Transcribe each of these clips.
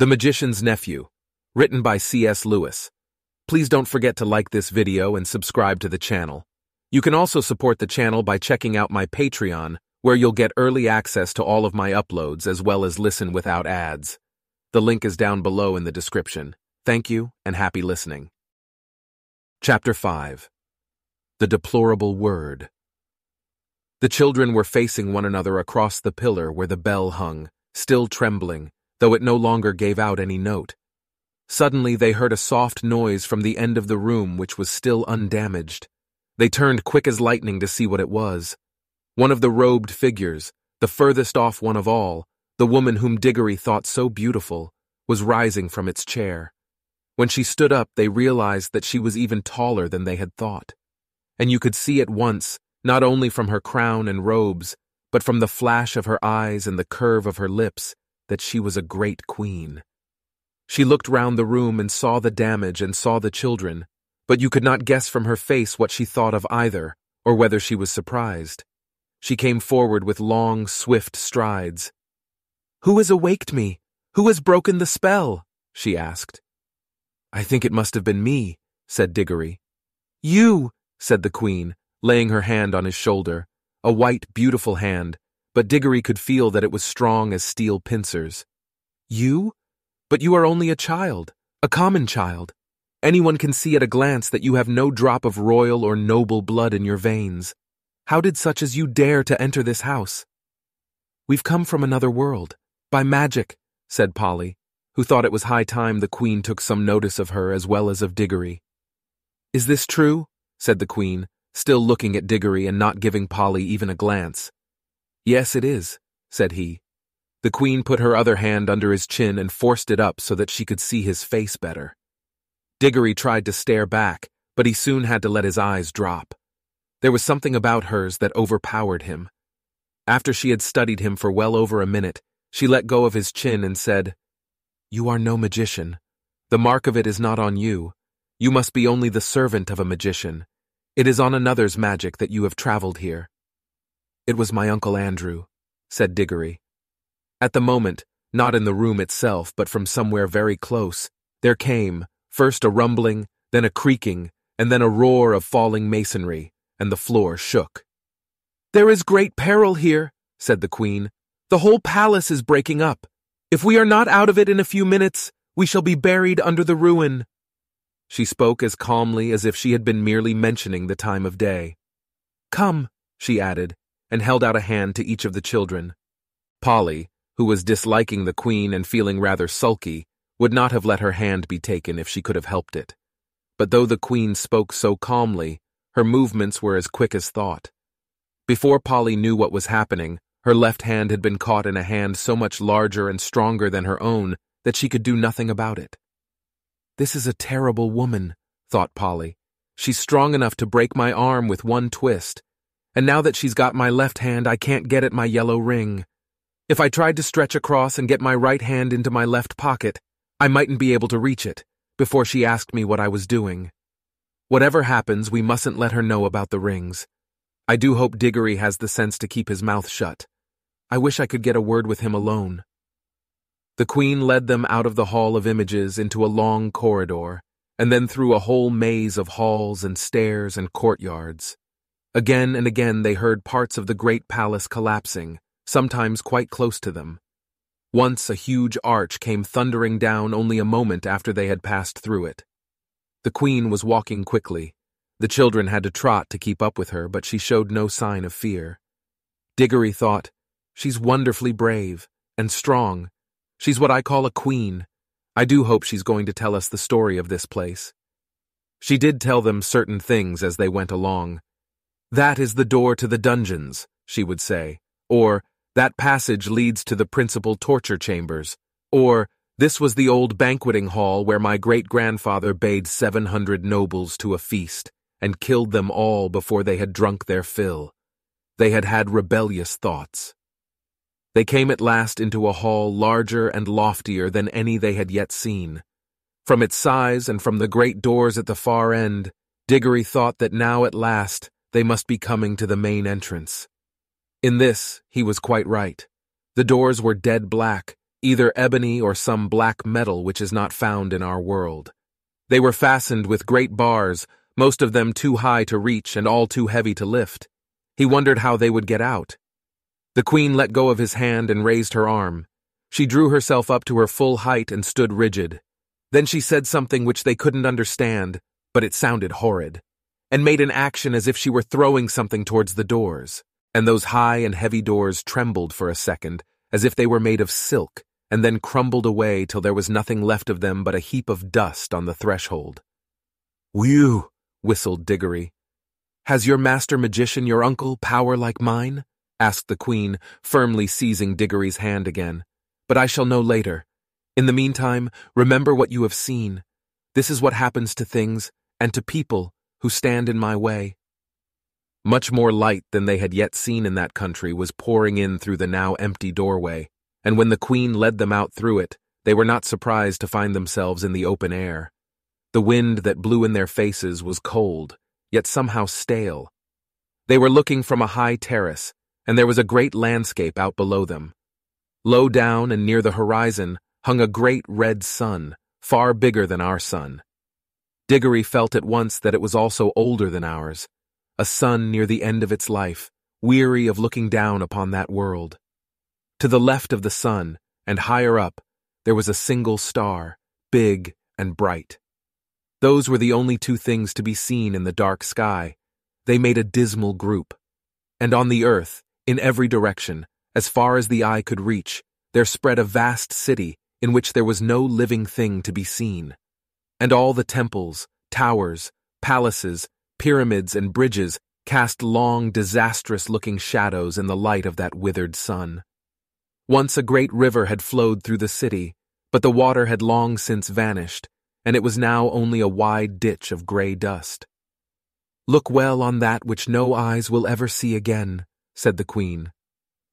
The Magician's Nephew, written by C.S. Lewis. Please don't forget to like this video and subscribe to the channel. You can also support the channel by checking out my Patreon, where you'll get early access to all of my uploads as well as listen without ads. The link is down below in the description. Thank you and happy listening. Chapter 5 The Deplorable Word The children were facing one another across the pillar where the bell hung, still trembling, though it no longer gave out any note. Suddenly they heard a soft noise from the end of the room which was still undamaged. They turned quick as lightning to see what it was. One of the robed figures, the furthest off one of all, the woman whom Diggory thought so beautiful, was rising from its chair. When she stood up, they realized that she was even taller than they had thought. And you could see at once, not only from her crown and robes, but from the flash of her eyes and the curve of her lips, that she was a great queen. She looked round the room and saw the damage and saw the children, but you could not guess from her face what she thought of either, or whether she was surprised. She came forward with long, swift strides. Who has awaked me? Who has broken the spell? she asked. I think it must have been me, said Diggory. You, said the queen, laying her hand on his shoulder, a white, beautiful hand, but Diggory could feel that it was strong as steel pincers. You? But you are only a child, a common child. Anyone can see at a glance that you have no drop of royal or noble blood in your veins. How did such as you dare to enter this house? We've come from another world, by magic, said Polly, who thought it was high time the queen took some notice of her as well as of Diggory. Is this true? said the queen, still looking at Diggory and not giving Polly even a glance. Yes, it is, said he. The queen put her other hand under his chin and forced it up so that she could see his face better. Diggory tried to stare back, but he soon had to let his eyes drop. There was something about hers that overpowered him. After she had studied him for well over a minute, she let go of his chin and said, You are no magician. The mark of it is not on you. You must be only the servant of a magician. It is on another's magic that you have traveled here. It was my Uncle Andrew, said Diggory. At the moment, not in the room itself, but from somewhere very close, there came, first a rumbling, then a creaking, and then a roar of falling masonry, and the floor shook. There is great peril here, said the queen. The whole palace is breaking up. If we are not out of it in a few minutes, we shall be buried under the ruin. She spoke as calmly as if she had been merely mentioning the time of day. Come, she added, and held out a hand to each of the children. Polly, who was disliking the queen and feeling rather sulky, would not have let her hand be taken if she could have helped it. But though the queen spoke so calmly, her movements were as quick as thought. Before Polly knew what was happening, her left hand had been caught in a hand so much larger and stronger than her own that she could do nothing about it. This is a terrible woman, thought Polly. She's strong enough to break my arm with one twist, and now that she's got my left hand, I can't get at my yellow ring. If I tried to stretch across and get my right hand into my left pocket, I mightn't be able to reach it before she asked me what I was doing. Whatever happens, we mustn't let her know about the rings. I do hope Diggory has the sense to keep his mouth shut. I wish I could get a word with him alone. The queen led them out of the hall of images into a long corridor, and then through a whole maze of halls and stairs and courtyards. Again and again they heard parts of the great palace collapsing, sometimes quite close to them. Once a huge arch came thundering down only a moment after they had passed through it. The queen was walking quickly. The children had to trot to keep up with her, but she showed no sign of fear. Diggory thought, She's wonderfully brave and strong. She's what I call a queen. I do hope she's going to tell us the story of this place. She did tell them certain things as they went along. That is the door to the dungeons, she would say, or that passage leads to the principal torture chambers, or this was the old banqueting hall where my great grandfather bade seven hundred nobles to a feast and killed them all before they had drunk their fill. They had had rebellious thoughts. They came at last into a hall larger and loftier than any they had yet seen. From its size and from the great doors at the far end, Diggory thought that now at last they must be coming to the main entrance. In this, he was quite right. The doors were dead black, either ebony or some black metal which is not found in our world. They were fastened with great bars, most of them too high to reach and all too heavy to lift. He wondered how they would get out. The queen let go of his hand and raised her arm. She drew herself up to her full height and stood rigid. Then she said something which they couldn't understand, but it sounded horrid, and made an action as if she were throwing something towards the doors. And those high and heavy doors trembled for a second, as if they were made of silk, and then crumbled away till there was nothing left of them but a heap of dust on the threshold. Whew, whistled Diggory. Has your master magician, your uncle, power like mine? asked the queen, firmly seizing Diggory's hand again. But I shall know later. In the meantime, remember what you have seen. This is what happens to things, and to people, who stand in my way. Much more light than they had yet seen in that country was pouring in through the now empty doorway, and when the queen led them out through it, they were not surprised to find themselves in the open air. The wind that blew in their faces was cold, yet somehow stale. They were looking from a high terrace, and there was a great landscape out below them. Low down and near the horizon hung a great red sun, far bigger than our sun. Diggory felt at once that it was also older than ours, a sun near the end of its life, weary of looking down upon that world. To the left of the sun, and higher up, there was a single star, big and bright. Those were the only two things to be seen in the dark sky. They made a dismal group. And on the earth, in every direction, as far as the eye could reach, there spread a vast city in which there was no living thing to be seen. And all the temples, towers, palaces, pyramids, and bridges cast long, disastrous looking shadows in the light of that withered sun. Once a great river had flowed through the city, but the water had long since vanished, and it was now only a wide ditch of grey dust. Look well on that which no eyes will ever see again, said the queen.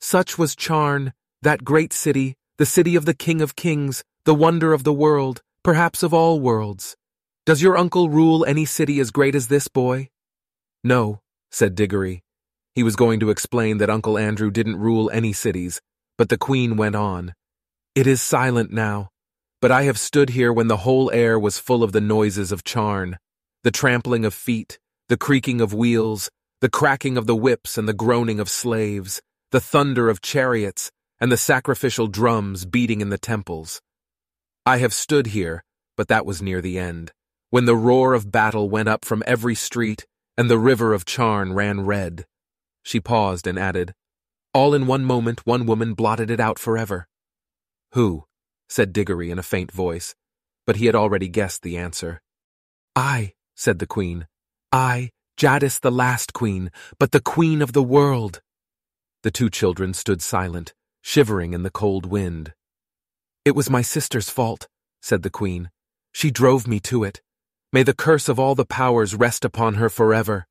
Such was Charn, that great city, the city of the King of Kings, the wonder of the world, perhaps of all worlds. Does your uncle rule any city as great as this boy? No, said Diggory. He was going to explain that Uncle Andrew didn't rule any cities, but the queen went on. It is silent now, but I have stood here when the whole air was full of the noises of Charn, the trampling of feet, the creaking of wheels, the cracking of the whips and the groaning of slaves, the thunder of chariots, and the sacrificial drums beating in the temples. I have stood here, but that was near the end, when the roar of battle went up from every street and the river of Charn ran red. She paused and added, all in one moment, one woman blotted it out forever. Who? said Diggory in a faint voice, but he had already guessed the answer. I, said the queen. I, Jadis the last queen, but the queen of the world. The two children stood silent, shivering in the cold wind. It was my sister's fault, said the queen. She drove me to it. May the curse of all the powers rest upon her forever.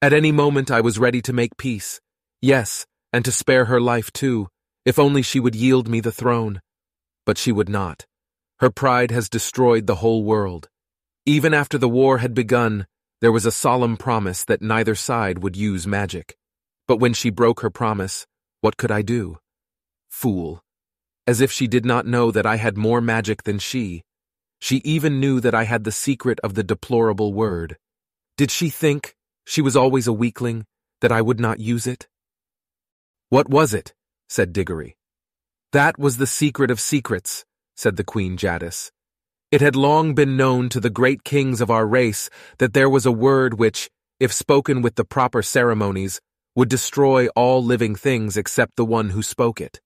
At any moment I was ready to make peace. Yes, and to spare her life too, if only she would yield me the throne. But she would not. Her pride has destroyed the whole world. Even after the war had begun, there was a solemn promise that neither side would use magic. But when she broke her promise, what could I do? Fool. As if she did not know that I had more magic than she. She even knew that I had the secret of the deplorable word. Did she think, she was always a weakling, that I would not use it? What was it? said Diggory. That was the secret of secrets, said the Queen Jadis. It had long been known to the great kings of our race that there was a word which, if spoken with the proper ceremonies, would destroy all living things except the one who spoke it.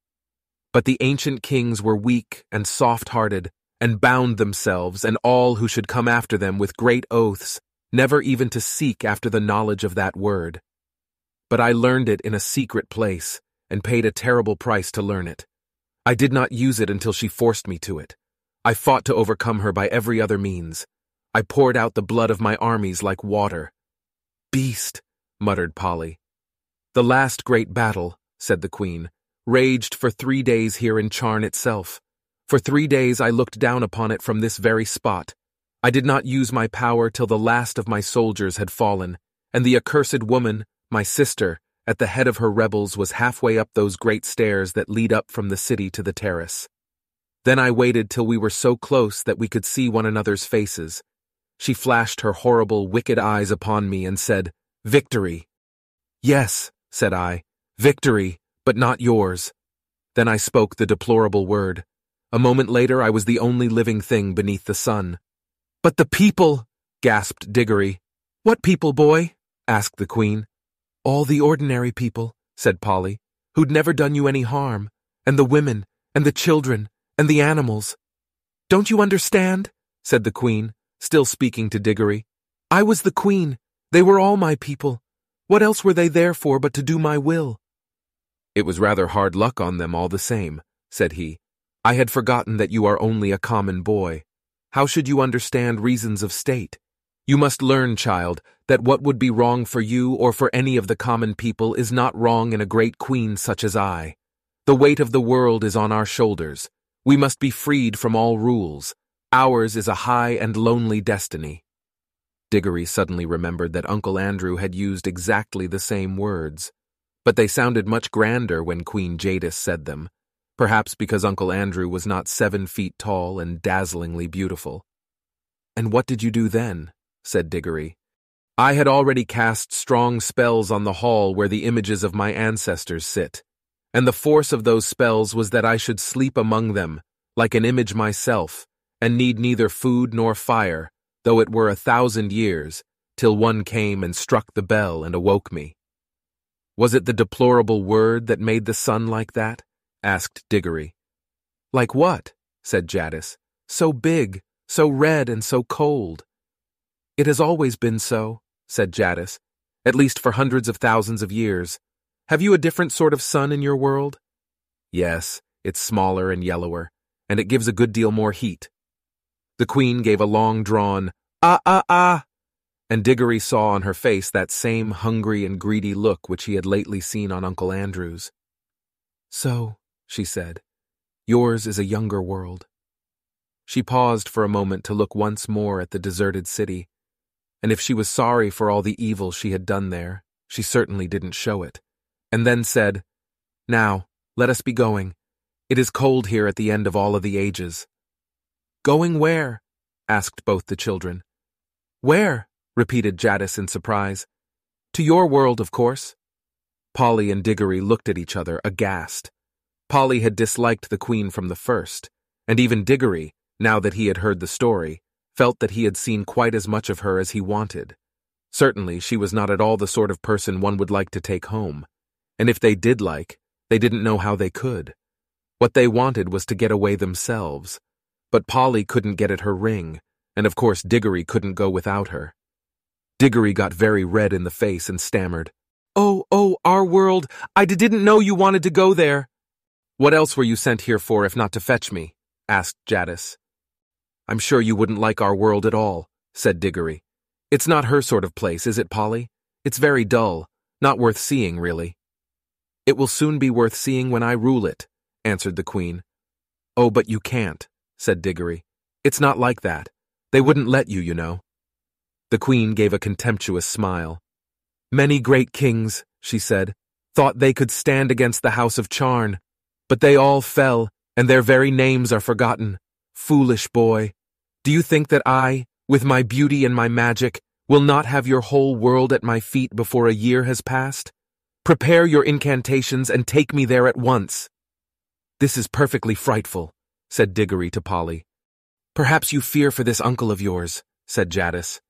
But the ancient kings were weak and soft-hearted, and bound themselves and all who should come after them with great oaths, never even to seek after the knowledge of that word but I learned it in a secret place and paid a terrible price to learn it. I did not use it until she forced me to it. I fought to overcome her by every other means. I poured out the blood of my armies like water. Beast, muttered Polly. The last great battle, said the queen, raged for three days here in Charn itself. For three days I looked down upon it from this very spot. I did not use my power till the last of my soldiers had fallen, and the accursed woman, my sister, at the head of her rebels, was halfway up those great stairs that lead up from the city to the terrace. Then I waited till we were so close that we could see one another's faces. She flashed her horrible, wicked eyes upon me and said, Victory. Yes, said I, victory, but not yours. Then I spoke the deplorable word. A moment later, I was the only living thing beneath the sun. But the people, gasped Diggory. What people, boy? asked the queen. All the ordinary people, said Polly, who'd never done you any harm, and the women, and the children, and the animals. Don't you understand? said the queen, still speaking to Diggory. I was the queen. They were all my people. What else were they there for but to do my will? It was rather hard luck on them all the same, said he. I had forgotten that you are only a common boy. How should you understand reasons of state? You must learn, child, that what would be wrong for you or for any of the common people is not wrong in a great queen such as I. The weight of the world is on our shoulders. We must be freed from all rules. Ours is a high and lonely destiny. Diggory suddenly remembered that Uncle Andrew had used exactly the same words, but they sounded much grander when Queen Jadis said them, perhaps because Uncle Andrew was not seven feet tall and dazzlingly beautiful. And what did you do then? said Diggory. I had already cast strong spells on the hall where the images of my ancestors sit, and the force of those spells was that I should sleep among them, like an image myself, and need neither food nor fire, though it were a thousand years, till one came and struck the bell and awoke me. Was it the deplorable word that made the sun like that? asked Diggory. Like what? said Jadis. So big, so red, and so cold. It has always been so, said Jadis, at least for hundreds of thousands of years. Have you a different sort of sun in your world? Yes, it's smaller and yellower, and it gives a good deal more heat. The queen gave a long drawn, ah, ah, ah, and Diggory saw on her face that same hungry and greedy look which he had lately seen on Uncle Andrew's. So, she said, yours is a younger world. She paused for a moment to look once more at the deserted city, and if she was sorry for all the evil she had done there, she certainly didn't show it, and then said, Now, let us be going. It is cold here at the end of all of the ages. Going where? asked both the children. Where? Repeated Jadis in surprise. To your world, of course. Polly and Diggory looked at each other, aghast. Polly had disliked the queen from the first, and even Diggory, now that he had heard the story, felt that he had seen quite as much of her as he wanted. Certainly, she was not at all the sort of person one would like to take home. And if they did like, they didn't know how they could. What they wanted was to get away themselves. But Polly couldn't get at her ring, and of course Diggory couldn't go without her. Diggory got very red in the face and stammered, Oh, oh, our world, I didn't know you wanted to go there. What else were you sent here for if not to fetch me? asked Jadis. I'm sure you wouldn't like our world at all, said Diggory. It's not her sort of place, is it, Polly? It's very dull, not worth seeing, really. It will soon be worth seeing when I rule it, answered the Queen. Oh, but you can't, said Diggory. It's not like that. They wouldn't let you, you know. The Queen gave a contemptuous smile. Many great kings, she said, thought they could stand against the House of Charn, but they all fell, and their very names are forgotten. Foolish boy, do you think that I, with my beauty and my magic, will not have your whole world at my feet before a year has passed? Prepare your incantations and take me there at once. This is perfectly frightful, said Diggory to Polly. Perhaps you fear for this uncle of yours, said Jadis.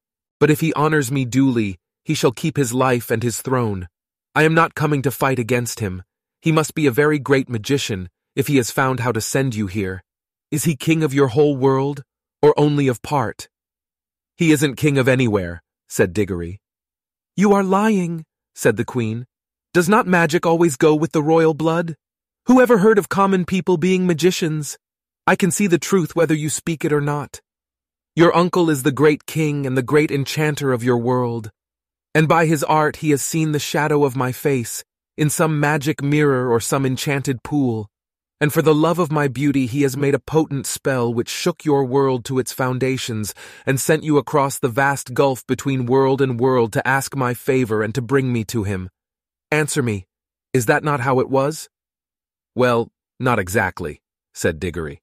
But if he honors me duly, he shall keep his life and his throne. I am not coming to fight against him. He must be a very great magician, if he has found how to send you here. Is he king of your whole world, or only of part? He isn't king of anywhere, said Diggory. You are lying, said the queen. Does not magic always go with the royal blood? Who ever heard of common people being magicians? I can see the truth whether you speak it or not. Your uncle is the great king and the great enchanter of your world, and by his art he has seen the shadow of my face in some magic mirror or some enchanted pool and for the love of my beauty he has made a potent spell which shook your world to its foundations and sent you across the vast gulf between world and world to ask my favor and to bring me to him. Answer me, is that not how it was? Well, not exactly, said Diggory.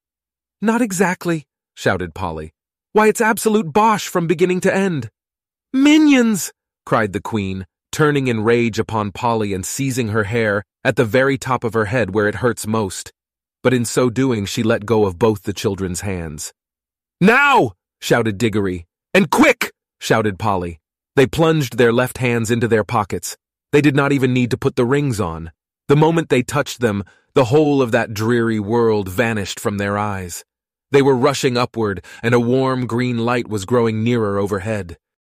Not exactly, shouted Polly. Why, it's absolute bosh from beginning to end. Minions! cried the queen, turning in rage upon Polly and seizing her hair at the very top of her head where it hurts most. But in so doing, she let go of both the children's hands. Now! shouted Diggory. And quick! shouted Polly. They plunged their left hands into their pockets. They did not even need to put the rings on. The moment they touched them, the whole of that dreary world vanished from their eyes. They were rushing upward, and a warm green light was growing nearer overhead.